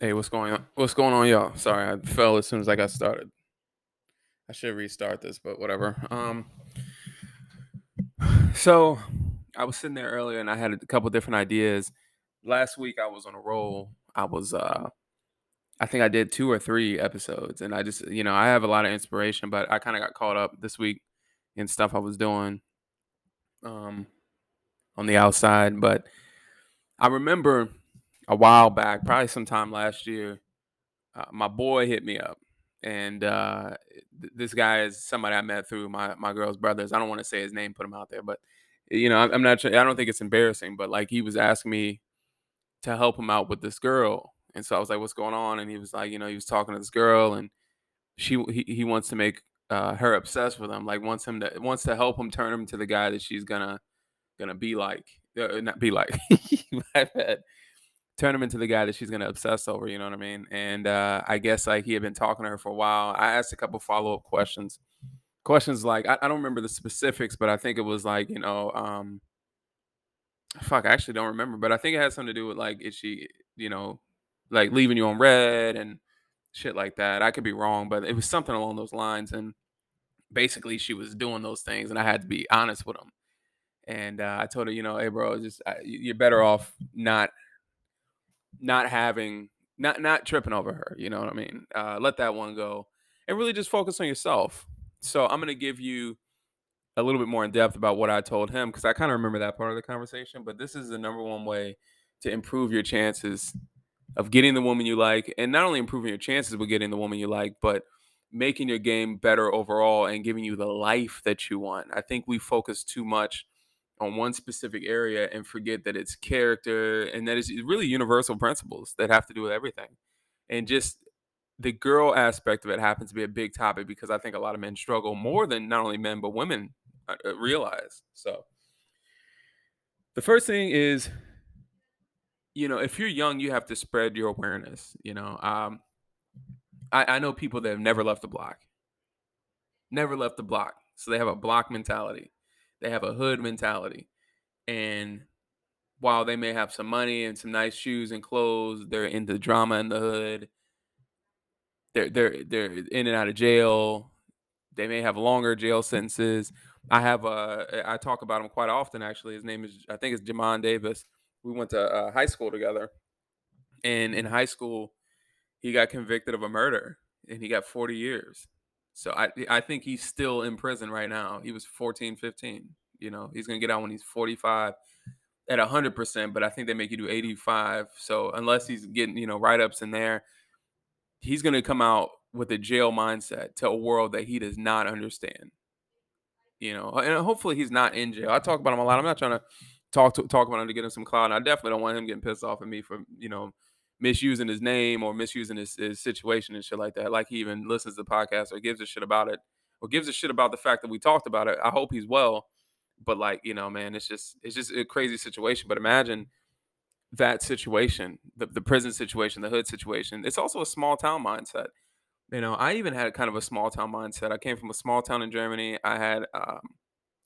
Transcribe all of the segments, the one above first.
Hey, what's going on? What's going on, y'all? Sorry, I fell as soon as I got started. I should restart this, but whatever. Um, so I was sitting there earlier and I had a couple different ideas. Last week I was on a roll. I was uh I think I did two or three episodes and I just you know, I have a lot of inspiration, but I kind of got caught up this week in stuff I was doing um on the outside, but I remember a while back, probably sometime last year, uh, my boy hit me up and uh, th- this guy is somebody I met through my my girl's brothers. I don't want to say his name, put him out there, but you know, I'm, not. sure- I don't think it's embarrassing, but like he was asking me to help him out with this girl, and so I was like, "What's going on?" And he was like, "You know, he was talking to this girl, and she he, he wants to make uh, her obsessed with him, like wants him to wants to help him turn him to the guy that she's gonna gonna be like, uh, not be like." My turn him into the guy that she's gonna obsess over. You know what I mean? And uh, I guess like he had been talking to her for a while. I asked a couple follow up questions. Questions like I, I don't remember the specifics, but I think it was like you know, um, fuck, I actually don't remember, but I think it had something to do with like is she, you know, like leaving you on read and shit like that. I could be wrong, but it was something along those lines. And basically, she was doing those things, and I had to be honest with him. And uh, I told her, you know, hey, bro, just uh, you're better off not not having not not tripping over her you know what i mean? Uh, let that one go and really just focus on yourself. So i'm to give you a little bit more in depth about what i told him because i kind of remember that part of the conversation but this is the number one way to improve your chances of getting the woman you like and not only improving your chances of getting the woman you like but making your game better overall and giving you the life that you want. I think we focus too much on one specific area and forget that it's character and that it's really universal principles that have to do with everything. And just the girl aspect of it happens to be a big topic because I think a lot of men struggle more than not only men but women uh, uh, realize. So the first thing is, you know, if you're young, you have to spread your awareness. You know, um, I, I know people that have never left the block, never left the block, so they have a block mentality, they have a hood mentality, and while they may have some money and some nice shoes and clothes, they're into drama in the hood. They're they're they're in and out of jail. They may have longer jail sentences. I have uh I talk about him quite often actually. His name is I think it's Jamon Davis. We went to uh, high school together, and in high school, he got convicted of a murder, and he got 40 years. So I I think he's still in prison right now. He was 14, 15. You know, he's gonna get out when he's 45 at 100%, but I think they make you do 85. So unless he's getting, you know, write ups in there, he's going to come out with a jail mindset to a world that he does not understand. You know, and uh, hopefully he's not in jail. I talk about him a lot. I'm not trying to talk to talk about him to get him some clout. I definitely don't want him getting pissed off at me for, you know, misusing his name or misusing his, his situation and shit like that. Like he even listens to the podcast or gives a shit about it or gives a shit about the fact that we talked about it. I hope he's well but like you know man it's just it's just a crazy situation but imagine that situation the, the prison situation the hood situation it's also a small town mindset you know i even had kind of a small town mindset i came from a small town in germany i had um,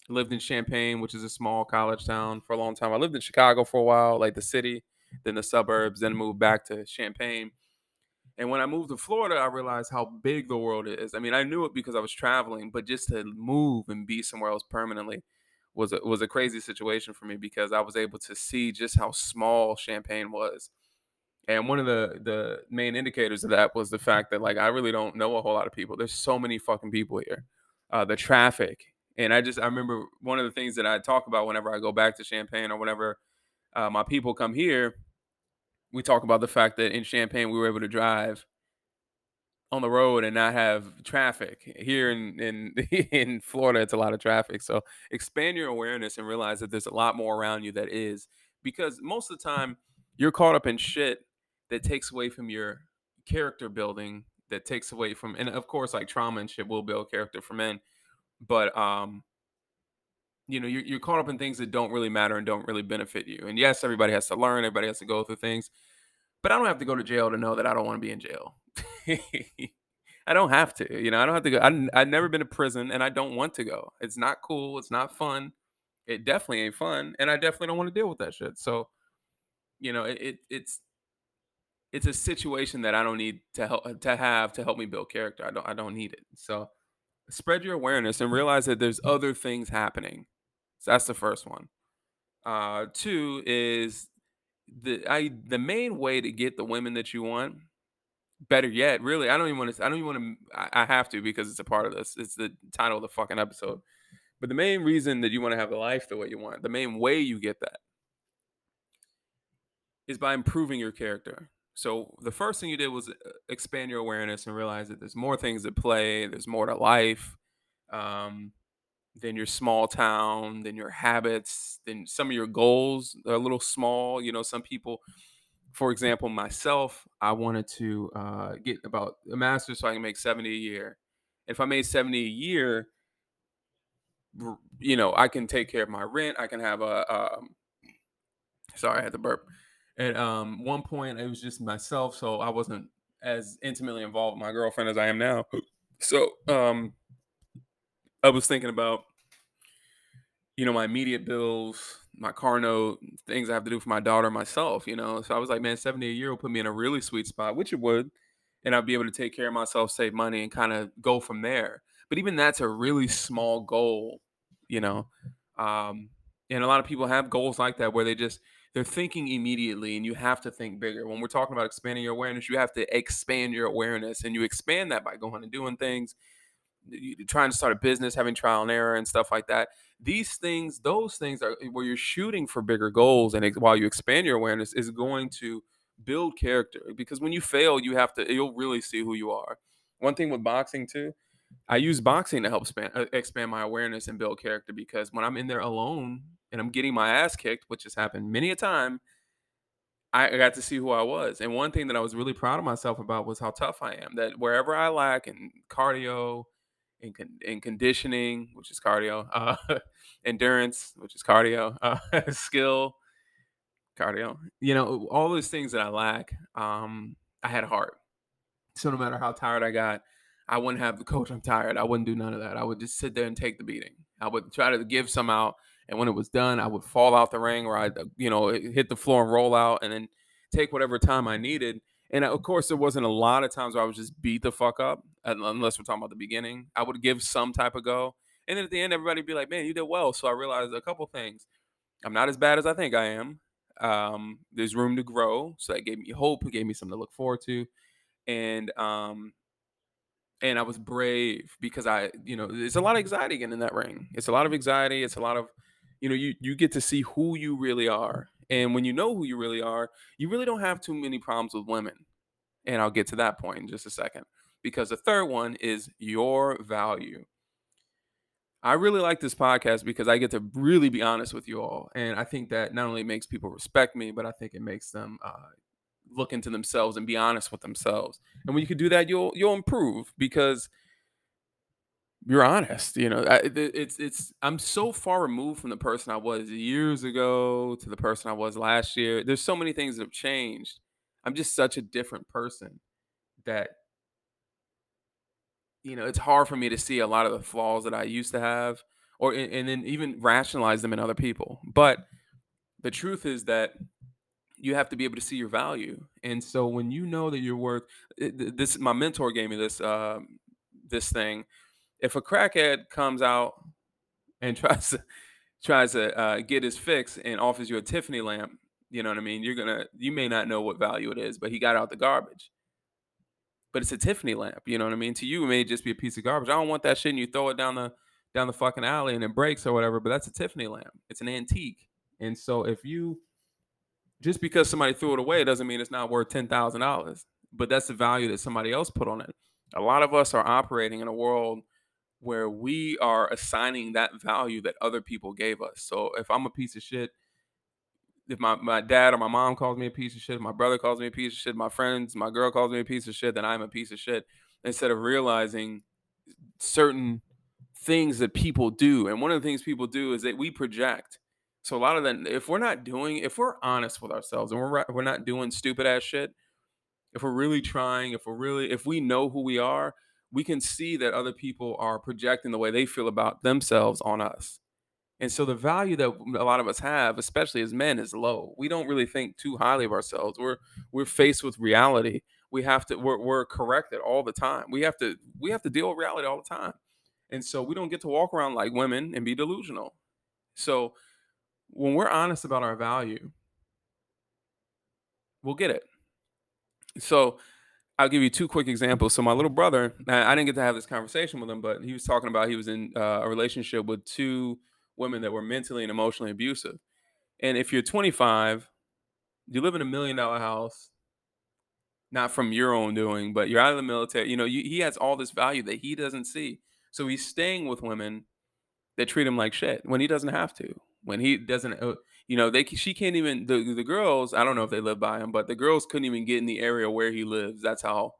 lived in champaign which is a small college town for a long time i lived in chicago for a while like the city then the suburbs then moved back to champaign and when I moved to Florida, I realized how big the world is. I mean, I knew it because I was traveling, but just to move and be somewhere else permanently was a, was a crazy situation for me because I was able to see just how small Champaign was. And one of the the main indicators of that was the fact that like I really don't know a whole lot of people. There's so many fucking people here. Uh, the traffic, and I just I remember one of the things that I talk about whenever I go back to Champaign or whenever uh, my people come here. We talk about the fact that in Champaign we were able to drive on the road and not have traffic. Here in in in Florida, it's a lot of traffic. So expand your awareness and realize that there's a lot more around you that is because most of the time you're caught up in shit that takes away from your character building, that takes away from and of course like trauma and shit will build character for men. But um you know, you're, you're caught up in things that don't really matter and don't really benefit you. And yes, everybody has to learn, everybody has to go through things, but I don't have to go to jail to know that I don't want to be in jail. I don't have to, you know, I don't have to go. I, I've never been to prison and I don't want to go. It's not cool. It's not fun. It definitely ain't fun. And I definitely don't want to deal with that shit. So, you know, it, it it's, it's a situation that I don't need to help to have to help me build character. I don't I don't need it. So spread your awareness and realize that there's other things happening. So that's the first one. Uh, two is the I the main way to get the women that you want. Better yet, really, I don't even want to. I don't even want to. I, I have to because it's a part of this. It's the title of the fucking episode. But the main reason that you want to have a life the way you want, the main way you get that, is by improving your character. So the first thing you did was uh, expand your awareness and realize that there's more things at play. There's more to life. Um, than your small town, than your habits, than some of your goals are a little small. You know, some people, for example, myself, I wanted to uh, get about a master so I can make 70 a year. If I made 70 a year, you know, I can take care of my rent. I can have a, um, sorry, I had to burp. At um, one point, it was just myself, so I wasn't as intimately involved with my girlfriend as I am now. So um, I was thinking about you know, my immediate bills, my car note, things I have to do for my daughter, myself, you know. So I was like, man, 70 a year will put me in a really sweet spot, which it would. And I'd be able to take care of myself, save money, and kind of go from there. But even that's a really small goal, you know. Um, and a lot of people have goals like that where they just they're thinking immediately and you have to think bigger. When we're talking about expanding your awareness, you have to expand your awareness and you expand that by going and doing things trying to start a business, having trial and error and stuff like that. These things, those things are where you're shooting for bigger goals, and while you expand your awareness, is going to build character. Because when you fail, you have to, you'll really see who you are. One thing with boxing too, I use boxing to help expand, uh, expand my awareness and build character. Because when I'm in there alone and I'm getting my ass kicked, which has happened many a time, I got to see who I was. And one thing that I was really proud of myself about was how tough I am. That wherever I lack in cardio, in, con- in conditioning, which is cardio, uh, endurance, which is cardio, uh, skill, cardio. You know, all those things that I lack, um, I had a heart. So no matter how tired I got, I wouldn't have the coach. I'm tired. I wouldn't do none of that. I would just sit there and take the beating. I would try to give some out, and when it was done, I would fall out the ring, or I, you know, hit the floor and roll out, and then take whatever time I needed and of course, there wasn't a lot of times where I was just beat the fuck up, unless we're talking about the beginning. I would give some type of go. And then at the end, everybody be like, man, you did well. So I realized a couple things. I'm not as bad as I think I am. Um, there's room to grow. So that gave me hope. It gave me something to look forward to. And, um, and I was brave because I, you know, there's a lot of anxiety getting in that ring. It's a lot of anxiety. It's a lot of, you know, you you get to see who you really are and when you know who you really are, you really don't have too many problems with women. And I'll get to that point in just a second. Because the third one is your value. I really like this podcast because I get to really be honest with you all. And I think that not only makes people respect me, but I think it makes them uh, look into themselves and be honest with themselves. And when you can do that, you'll you'll improve because you're honest. You know, I, it's it's I'm so far removed from the person I was years ago to the person I was last year. There's so many things that have changed. I'm just such a different person that you know it's hard for me to see a lot of the flaws that I used to have, or and then even rationalize them in other people. But the truth is that you have to be able to see your value, and so when you know that you're worth this, my mentor gave me this uh, this thing if a crackhead comes out and tries to tries to uh, get his fix and offers you a Tiffany lamp, you know what I mean? You're gonna you may not know what value it is, but he got out the garbage. But it's a Tiffany lamp, you know what I mean? To you, it may just be a piece of garbage. I don't want that shit, and you throw it down the down the fucking alley and it breaks or whatever. But that's a Tiffany lamp. It's an antique, and so if you just because somebody threw it away it doesn't mean it's not worth ten thousand dollars. But that's the value that somebody else put on it. A lot of us are operating in a world where we are assigning that value that other people gave us. So if I'm a piece of shit, if my, my dad or my mom calls me a piece of shit, my brother calls me a piece of shit, my friends, my girl calls me a piece of shit, then I'm a piece of shit. Instead of realizing certain things that people do. And one of the things people do is that we project. So a lot of that, if we're not doing, if we're honest with ourselves and we're we're not doing stupid ass shit, if we're really trying, if we're really, if we know who we are, we can see that other people are projecting the way they feel about themselves on us. And so the value that a lot of us have, especially as men, is low. We don't really think too highly of ourselves. We're we're faced with reality. We have to we're, we're corrected all the time. We have to we have to deal with reality all the time. And so we don't get to walk around like women and be delusional. So when we're honest about our value, we'll get it. So I'll give you two quick examples. So my little brother, I didn't get to have this conversation with him, but he was talking about he was in uh, a relationship with two women that were mentally and emotionally abusive. And if you're 25, you live in a million dollar house, not from your own doing, but you're out of the military. You know, you, he has all this value that he doesn't see. So he's staying with women that treat him like shit when he doesn't have to. When he doesn't, uh, you know, they she can't even the the girls. I don't know if they live by him, but the girls couldn't even get in the area where he lives. That's how.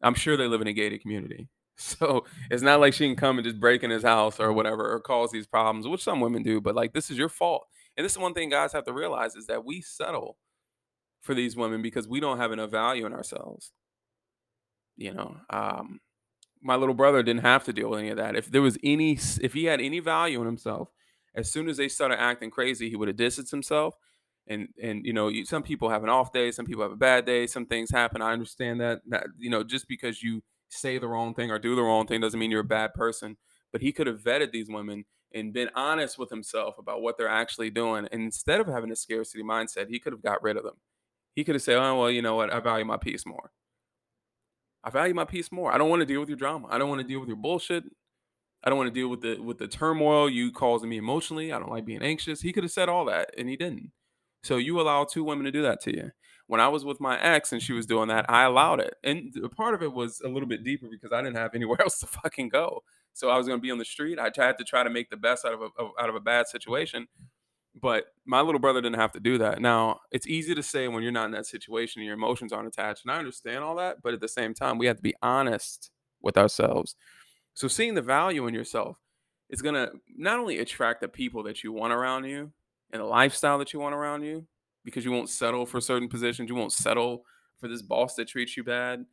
I'm sure they live in a gated community. So it's not like she can come and just break in his house or whatever or cause these problems, which some women do. But like, this is your fault. And this is one thing guys have to realize is that we settle for these women because we don't have enough value in ourselves. You know, um, my little brother didn't have to deal with any of that. If there was any, if he had any value in himself, as soon as they started acting crazy, he would have distanced himself. And and you know, you, some people have an off day, some people have a bad day, some things happen. I understand that. That you know, just because you say the wrong thing or do the wrong thing doesn't mean you're a bad person. But he could have vetted these women and been honest with himself about what they're actually doing. And instead of having a scarcity mindset, he could have got rid of them. He could have said, "Oh well, you know what? I value my peace more. I value my peace more. I don't want to deal with your drama. I don't want to deal with your bullshit. I don't want to deal with the with the turmoil you causing me emotionally. I don't like being anxious." He could have said all that, and he didn't. So you allow two women to do that to you when I was with my ex and she was doing that, I allowed it. And part of it was a little bit deeper because I didn't have anywhere else to fucking go. So I was going to be on the street. I had to try to make the best out of a out of a bad situation. But my little brother didn't have to do that. Now, it's easy to say when you're not in that situation and your emotions aren't attached. And I understand all that, but at the same time, we have to be honest with ourselves. So seeing the value in yourself is going to not only attract the people that you want around you and the lifestyle that you want around you, because you won't settle for certain positions. You won't settle for this boss that treats you bad.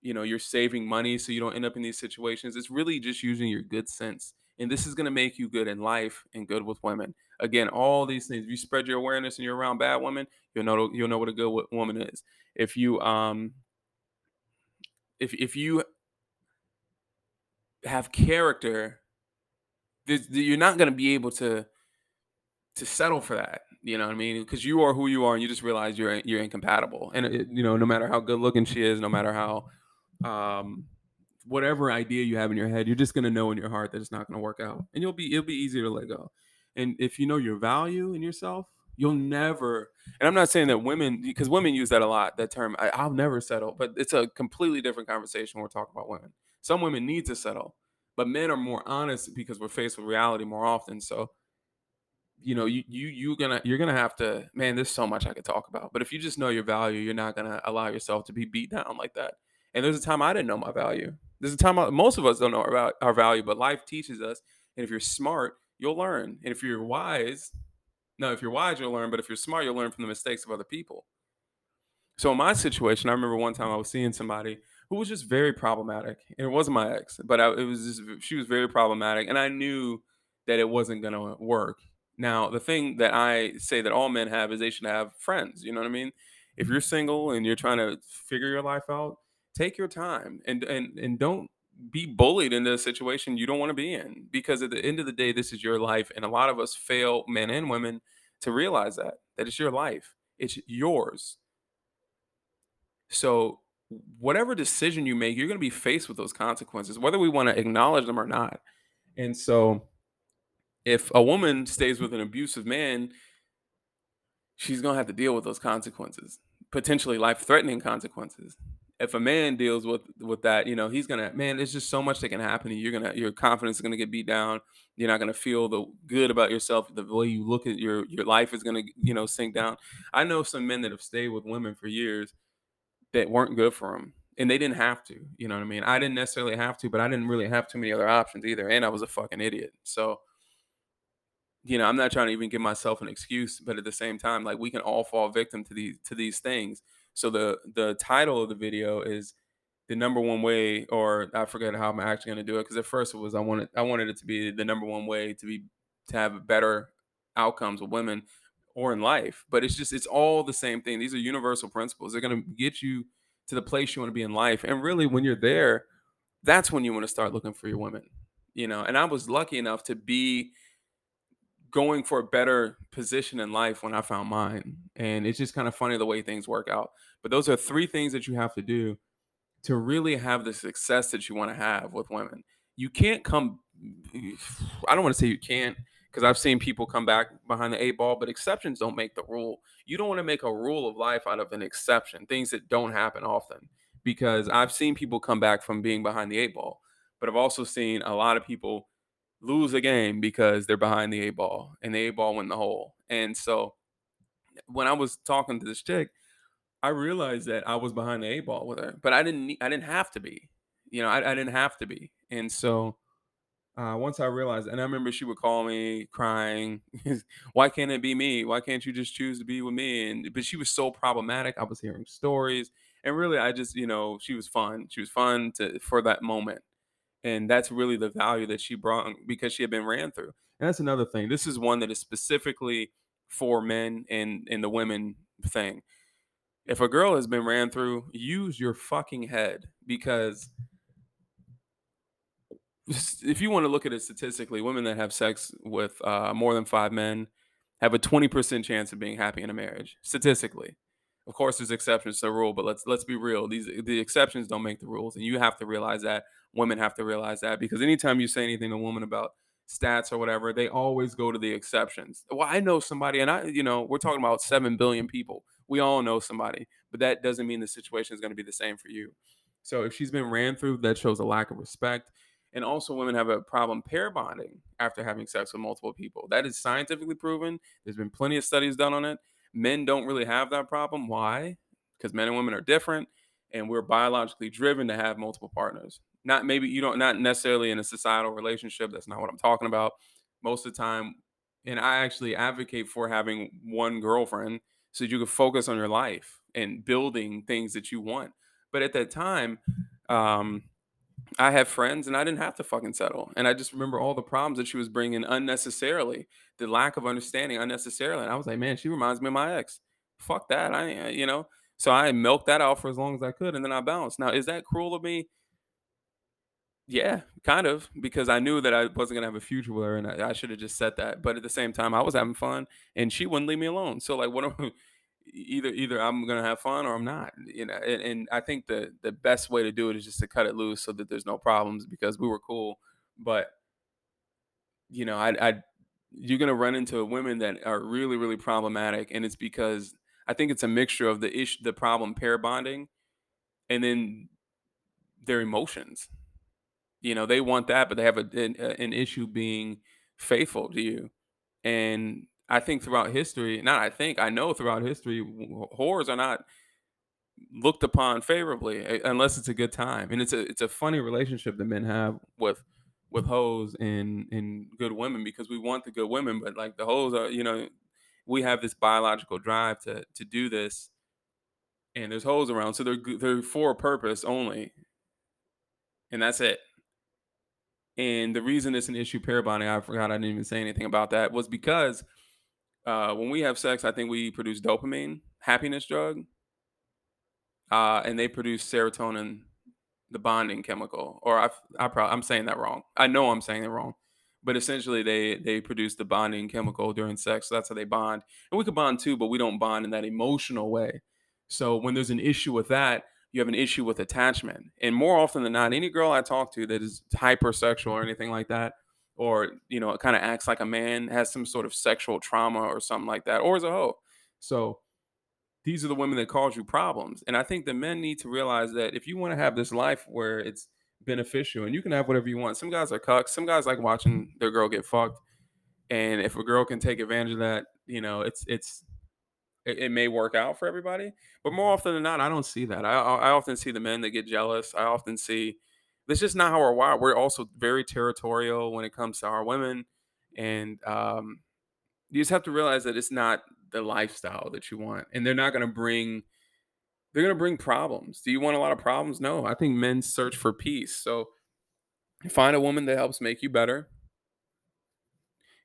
You know, you're saving money so you don't end up in these situations. It's really just using your good sense. And this is going to make you good in life and good with women. Again, all these things. If you spread your awareness and you're around bad women, you'll know you'll know what a good woman is. If you um if if you have character, you're not going to be able to to settle for that. You know what I mean? Because you are who you are, and you just realize you're you're incompatible. And it, you know, no matter how good looking she is, no matter how, um, whatever idea you have in your head, you're just gonna know in your heart that it's not gonna work out, and you'll be it'll be easier to let go. And if you know your value in yourself, you'll never. And I'm not saying that women, because women use that a lot, that term. I, I'll never settle, but it's a completely different conversation. When we're talking about women. Some women need to settle, but men are more honest because we're faced with reality more often. So you know, you you you gonna you're gonna have to man, there's so much I could talk about. But if you just know your value, you're not gonna allow yourself to be beat down like that. And there's a time I didn't know my value. There's a time I, most of us don't know about our value, but life teaches us. And if you're smart, you'll learn. And if you're wise, no, if you're wise, you'll learn. But if you're smart, you'll learn from the mistakes of other people. So in my situation, I remember one time I was seeing somebody who was just very problematic, and it wasn't my ex, but I, it was just she was very problematic, and I knew that it wasn't gonna work. Now, the thing that I say that all men have is they should have friends. You know what I mean? If you're mm-hmm. single and you're trying to figure your life out, take your time and and and don't be bullied into a situation you don't want to be in because at the end of the day this is your life and a lot of us fail men and women to realize that that it's your life it's yours so whatever decision you make you're going to be faced with those consequences whether we want to acknowledge them or not and so if a woman stays with an abusive man, she's gonna have to deal with those consequences, potentially life-threatening consequences. If a man deals with with that, you know, he's gonna man. There's just so much that can happen. You're gonna your confidence is gonna get beat down. You're not gonna feel the good about yourself. The way you look at your your life is gonna you know sink down. I know some men that have stayed with women for years that weren't good for them and they didn't have to. You know what I mean? I didn't necessarily have to, but I didn't really have too many other options either, and I was a fucking idiot. So you know, I'm not trying to even give myself an excuse, but at the same time, like we can all fall victim to these to these things. So the the title of the video is the number one way, or I forget how I'm actually going to do it because at first it was I wanted I wanted it to be the number one way to be to have better outcomes with women or in life. But it's just it's all the same thing. These are universal principles. They're going to get you to the place you want to be in life. And really, when you're there, that's when you want to start looking for your women. You know, and I was lucky enough to be going for a better position in life when I found mine. And it's just kind of funny the way things work out. But those are three things that you have to do to really have the success that you want to have with women. You can't come I don't want to say you can't because I've seen people come back behind the eight ball, but exceptions don't make the rule. You don't want to make a rule of life out of an exception, things that don't happen often. Because I've seen people come back from being behind the eight ball, but I've also seen a lot of people lose a game because they're behind the eight ball and the eight ball went in the hole. And so when I was talking to this chick, I realized that I was behind the eight ball with her, but I didn't I didn't have to be. You know, I, I didn't have to be. And so uh, once I realized, and I remember she would call me crying, "Why can't it be me? Why can't you just choose to be with me?" And but she was so problematic. I was hearing stories, and really, I just you know she was fun. She was fun to for that moment, and that's really the value that she brought because she had been ran through. And that's another thing. This is one that is specifically for men and and the women thing. If a girl has been ran through, use your fucking head because if you want to look at it statistically, women that have sex with uh, more than five men have a 20% chance of being happy in a marriage. Statistically, of course, there's exceptions to the rule, but let's let's be real. These the exceptions don't make the rules, and you have to realize that. Women have to realize that because anytime you say anything to a woman about stats or whatever, they always go to the exceptions. Well, I know somebody, and I, you know, we're talking about seven billion people. We all know somebody, but that doesn't mean the situation is going to be the same for you. So if she's been ran through, that shows a lack of respect. And also, women have a problem pair bonding after having sex with multiple people. That is scientifically proven. There's been plenty of studies done on it. Men don't really have that problem. Why? Because men and women are different, and we're biologically driven to have multiple partners. Not maybe you don't, not necessarily in a societal relationship. That's not what I'm talking about. Most of the time, and I actually advocate for having one girlfriend so you can focus on your life and building things that you want. But at that time, um, I had friends and I didn't have to fucking settle. And I just remember all the problems that she was bringing unnecessarily, the lack of understanding unnecessarily. And I was like, man, she reminds me of my ex. Fuck that. I, you know, so I milked that out for as long as I could and then I bounced. Now, is that cruel of me? Yeah, kind of, because I knew that I wasn't gonna have a future with her, and I, I should have just said that. But at the same time, I was having fun, and she wouldn't leave me alone. So like, what? Am, either either I'm gonna have fun or I'm not. You know, and, and, I think the the best way to do it is just to cut it loose so that there's no problems because we were cool. But you know, I I you're gonna run into women that are really really problematic, and it's because I think it's a mixture of the issue, the problem pair bonding, and then their emotions. You know, they want that, but they have a, an, uh, an issue being faithful to you, and I think throughout history, not I think, I know throughout history, whores are not looked upon favorably unless it's a good time. And it's a it's a funny relationship that men have with with hoes and and good women because we want the good women, but like the hoes are, you know, we have this biological drive to to do this, and there's hoes around, so they're they're for a purpose only, and that's it. And the reason it's an issue pair bonding, I forgot I didn't even say anything about that, was because uh, when we have sex, I think we produce dopamine, happiness drug, uh, and they produce serotonin, the bonding chemical. Or I, I probably I'm saying that wrong. I know I'm saying it wrong, but essentially they they produce the bonding chemical during sex. So that's how they bond, and we could bond too, but we don't bond in that emotional way. So when there's an issue with that, you have an issue with attachment, and more often than not, any girl I talk to that is hypersexual or anything like that or you know, kind of acts like a man, has some sort of sexual trauma or something like that, or is a hoe. So these are the women that cause you problems. And I think the men need to realize that if you want to have this life where it's beneficial and you can have whatever you want. Some guys are cucks. Some guys like watching their girl get fucked. And if a girl can take advantage of that, you know, it's it's it, it may work out for everybody. But more often than not, I don't see that. I I often see the men that get jealous. I often see that's just not how we're wired. We're also very territorial when it comes to our women, and um, you just have to realize that it's not the lifestyle that you want, and they're not going to bring. They're going to bring problems. Do you want a lot of problems? No. I think men search for peace. So find a woman that helps make you better.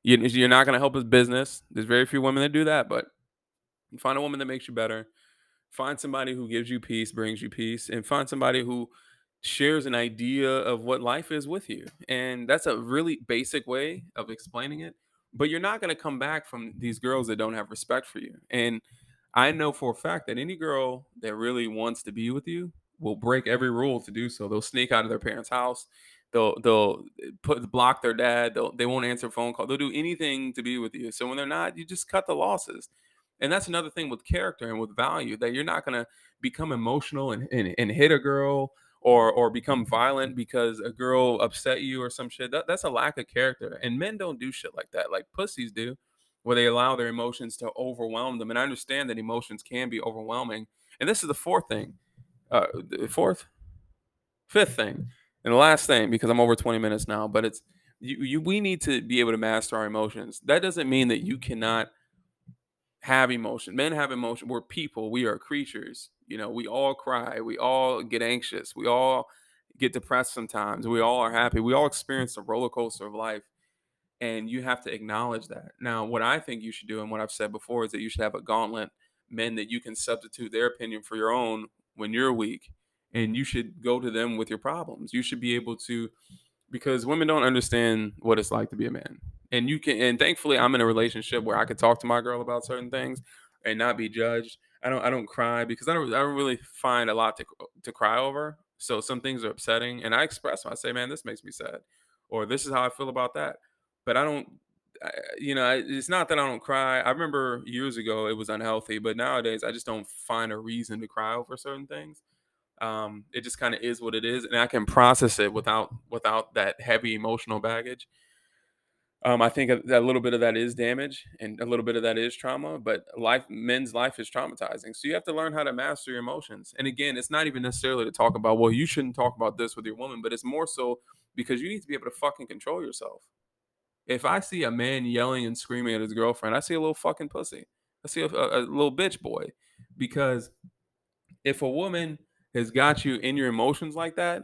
You, you're not going to help his business. There's very few women that do that, but find a woman that makes you better. Find somebody who gives you peace, brings you peace, and find somebody who shares an idea of what life is with you. And that's a really basic way of explaining it. But you're not going to come back from these girls that don't have respect for you. And I know for a fact that any girl that really wants to be with you will break every rule to do so. They'll sneak out of their parents' house. They'll they'll eh, put block their dad. They'll they won't answer phone call. They'll do anything to be with you. So when they're not, you just cut the losses. And that's another thing with character and with value that you're not gonna become emotional and, and, and hit a girl or or become violent because a girl upset you or some shit. That, that's a lack of character. And men don't do shit like that. Like pussies do, where they allow their emotions to overwhelm them. And I understand that emotions can be overwhelming. And this is the fourth thing. Uh, fourth, fifth thing, and the last thing because I'm over 20 minutes now. But it's you, you. We need to be able to master our emotions. That doesn't mean that you cannot have emotion. Men have emotion. We're people. We are creatures. You know, we all cry. We all get anxious. We all get depressed sometimes. We all are happy. We all experience the roller coaster of life. And you have to acknowledge that. Now, what I think you should do, and what I've said before, is that you should have a gauntlet men that you can substitute their opinion for your own when you're weak. And you should go to them with your problems. You should be able to, because women don't understand what it's like to be a man and you can and thankfully i'm in a relationship where i could talk to my girl about certain things and not be judged. I don't i don't cry because i don't i don't really find a lot to to cry over. So some things are upsetting and i express them i say man this makes me sad or this is how i feel about that. But i don't you know it's not that i don't cry. I remember years ago it was unhealthy but nowadays i just don't find a reason to cry over certain things. Um, it just kind of is what it is and i can process it without without that heavy emotional baggage um, I think a, a, little bit of that is damage and a little bit of that is trauma, but life, men's life is traumatizing. So you have to learn how to master your emotions. And again, it's not even necessarily to talk about, well, you shouldn't talk about this with your woman, but it's more so because you need to be able to fucking control yourself. If I see a man yelling and screaming at his girlfriend, I see a little fucking pussy. I see a, a, a little bitch boy. Because if a woman has got you in your emotions like that,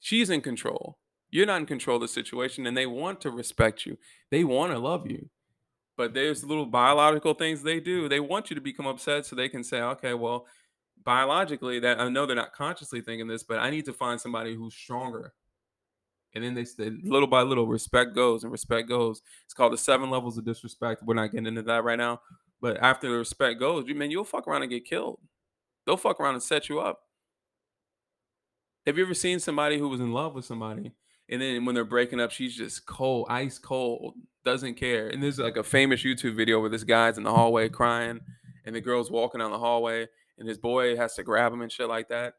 she's in control you're not in control of the situation and they want to respect you. They want to love you. But there's little biological things they do. They want you to become upset so they can say, okay, well, biologically, that I know they're not consciously thinking this, but I need to find somebody who's stronger. And then they say, little by little, respect goes and respect goes. It's called the seven levels of disrespect. We're not getting into that right now. But after the respect goes, you man, you'll fuck around and get killed. They'll fuck around and set you up. Have you ever seen somebody who was in love with somebody and then when they're breaking up, she's just cold, ice cold, doesn't care. And there's like a famous YouTube video where this guy's in the hallway crying, and the girl's walking down the hallway, and his boy has to grab him and shit like that.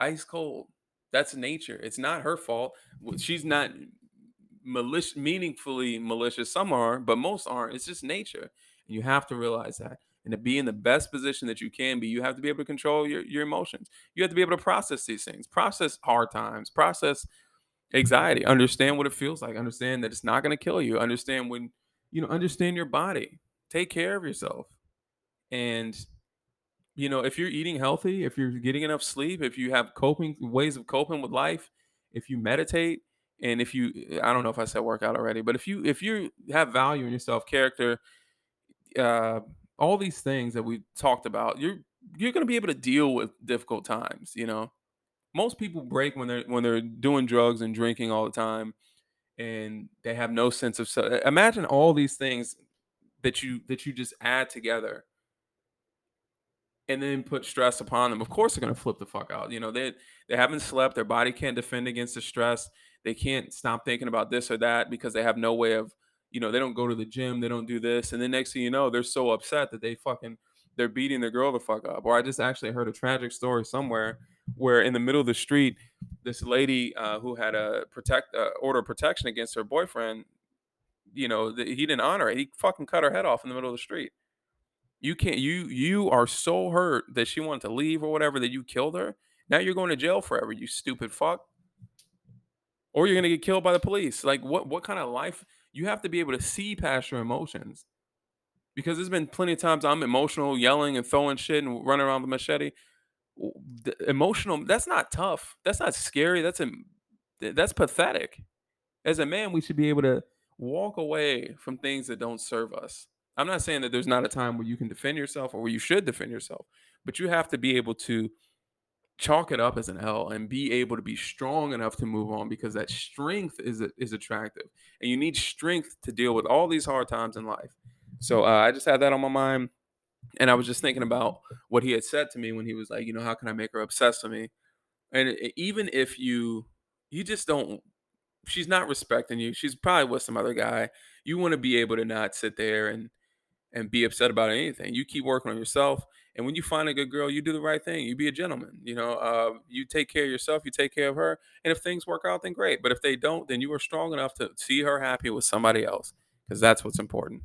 Ice cold. That's nature. It's not her fault. She's not malicious, meaningfully malicious. Some are, but most aren't. It's just nature. And you have to realize that. And to be in the best position that you can be, you have to be able to control your, your emotions. You have to be able to process these things, process hard times, process anxiety, understand what it feels like, understand that it's not going to kill you, understand when, you know, understand your body, take care of yourself. And, you know, if you're eating healthy, if you're getting enough sleep, if you have coping ways of coping with life, if you meditate, and if you i don't know if i said workout already but if you if you have value in yourself character uh all these things that we talked about, you're you're going to be able to deal with difficult times, you know. Most people break when they're when they're doing drugs and drinking all the time and they have no sense of self. Imagine all these things that you that you just add together and then put stress upon them. Of course they're going to flip the fuck out. You know, they they haven't slept, their body can't defend against the stress. They can't stop thinking about this or that because they have no way of you know, they don't go to the gym, they don't do this, and then next thing you know, they're so upset that they fucking they're beating their girl the fuck up. Or I just actually heard a tragic story somewhere where in the middle of the street, this lady uh, who had a protect uh, order of protection against her boyfriend, you know, the, he didn't honor it. He fucking cut her head off in the middle of the street. You can't. You you are so hurt that she wanted to leave or whatever that you killed her. Now you're going to jail forever. You stupid fuck. Or you're gonna get killed by the police. Like what? What kind of life? You have to be able to see past your emotions. Because there's been plenty of times I'm emotional, yelling and throwing shit and running around with a machete. The emotional, that's not tough. That's not scary. That's a, that's pathetic. As a man, we should be able to walk away from things that don't serve us. I'm not saying that there's not a time where you can defend yourself or where you should defend yourself, but you have to be able to chalk it up as an L and be able to be strong enough to move on because that strength is is attractive, and you need strength to deal with all these hard times in life. So uh, I just had that on my mind, and I was just thinking about what he had said to me when he was like, you know, how can I make her obsessed with me? And even if you you just don't she's not respecting you. She's probably with some other guy. You want to be able to not sit there and and be upset about anything. You keep working on yourself, and when you find a good girl, you do the right thing. You be a gentleman. You know, uh, you take care of yourself. You take care of her, and if things work out, then great. But if they don't, then you are strong enough to see her happy with somebody else, because that's what's important.